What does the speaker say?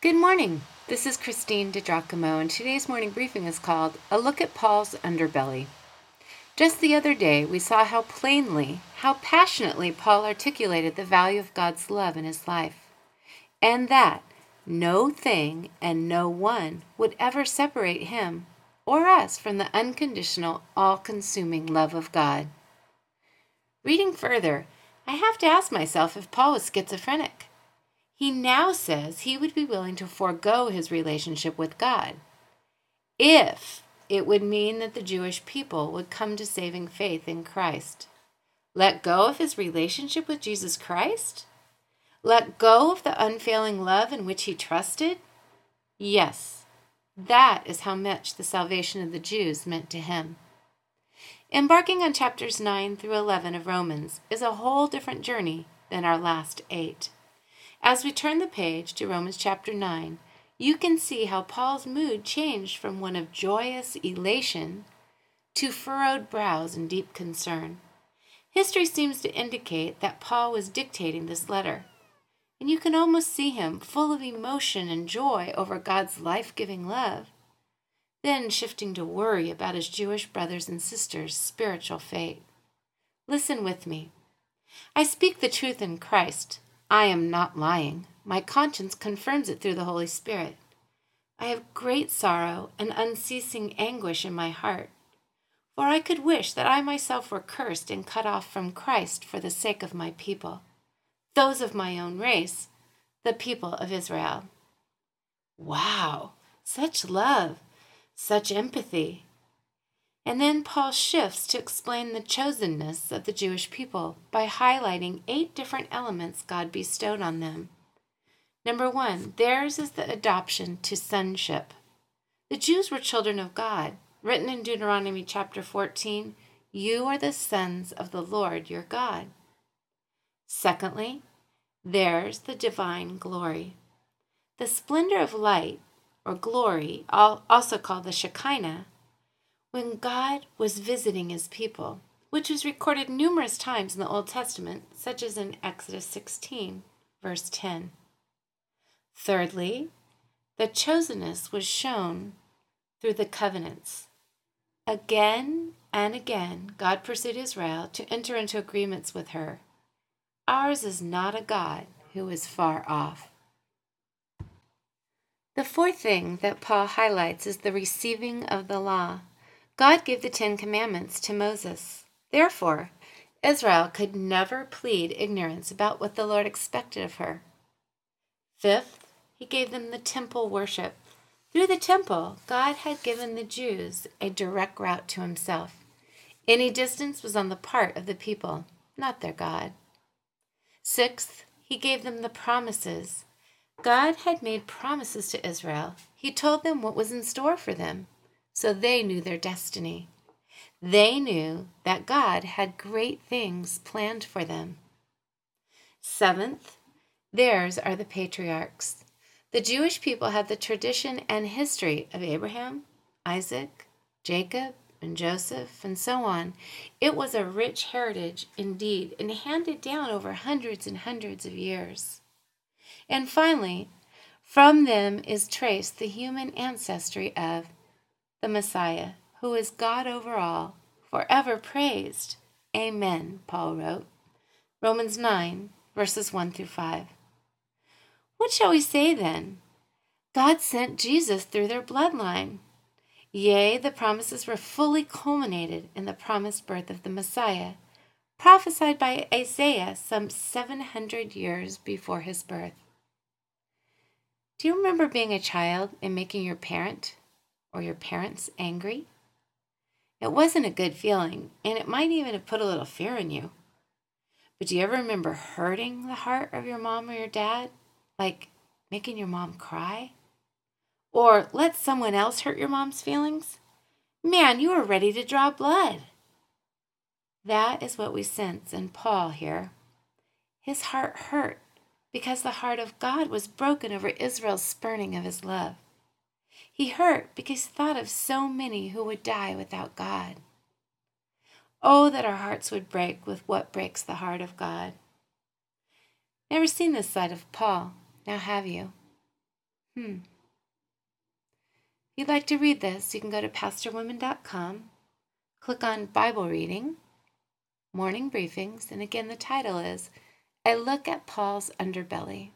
Good morning. This is Christine DiGiacomo, and today's morning briefing is called A Look at Paul's Underbelly. Just the other day, we saw how plainly, how passionately Paul articulated the value of God's love in his life, and that no thing and no one would ever separate him or us from the unconditional, all consuming love of God. Reading further, I have to ask myself if Paul was schizophrenic. He now says he would be willing to forego his relationship with God if it would mean that the Jewish people would come to saving faith in Christ. Let go of his relationship with Jesus Christ? Let go of the unfailing love in which he trusted? Yes, that is how much the salvation of the Jews meant to him. Embarking on chapters 9 through 11 of Romans is a whole different journey than our last eight. As we turn the page to Romans chapter 9, you can see how Paul's mood changed from one of joyous elation to furrowed brows and deep concern. History seems to indicate that Paul was dictating this letter, and you can almost see him full of emotion and joy over God's life giving love, then shifting to worry about his Jewish brothers and sisters' spiritual fate. Listen with me. I speak the truth in Christ. I am not lying. My conscience confirms it through the Holy Spirit. I have great sorrow and unceasing anguish in my heart, for I could wish that I myself were cursed and cut off from Christ for the sake of my people, those of my own race, the people of Israel. Wow, such love, such empathy, and then Paul shifts to explain the chosenness of the Jewish people by highlighting eight different elements God bestowed on them. Number one, theirs is the adoption to sonship. The Jews were children of God. Written in Deuteronomy chapter 14, you are the sons of the Lord your God. Secondly, theirs the divine glory. The splendor of light, or glory, also called the Shekinah, when God was visiting his people, which is recorded numerous times in the Old Testament, such as in Exodus 16, verse 10. Thirdly, the chosenness was shown through the covenants. Again and again, God pursued Israel to enter into agreements with her. Ours is not a God who is far off. The fourth thing that Paul highlights is the receiving of the law. God gave the Ten Commandments to Moses. Therefore, Israel could never plead ignorance about what the Lord expected of her. Fifth, he gave them the temple worship. Through the temple, God had given the Jews a direct route to himself. Any distance was on the part of the people, not their God. Sixth, he gave them the promises. God had made promises to Israel. He told them what was in store for them so they knew their destiny. They knew that God had great things planned for them. Seventh, theirs are the patriarchs. The Jewish people had the tradition and history of Abraham, Isaac, Jacob, and Joseph, and so on. It was a rich heritage indeed, and handed down over hundreds and hundreds of years. And finally, from them is traced the human ancestry of the Messiah, who is God over all, forever praised. Amen, Paul wrote. Romans 9, verses 1 through 5. What shall we say then? God sent Jesus through their bloodline. Yea, the promises were fully culminated in the promised birth of the Messiah, prophesied by Isaiah some 700 years before his birth. Do you remember being a child and making your parent or your parents angry? It wasn't a good feeling, and it might even have put a little fear in you. But do you ever remember hurting the heart of your mom or your dad? Like making your mom cry? Or let someone else hurt your mom's feelings? Man, you were ready to draw blood. That is what we sense in Paul here. His heart hurt because the heart of God was broken over Israel's spurning of his love. He hurt because he thought of so many who would die without God. Oh, that our hearts would break with what breaks the heart of God. Never seen this side of Paul, now have you? Hmm. If you'd like to read this, you can go to pastorwomen.com, click on Bible reading, morning briefings, and again, the title is A Look at Paul's Underbelly.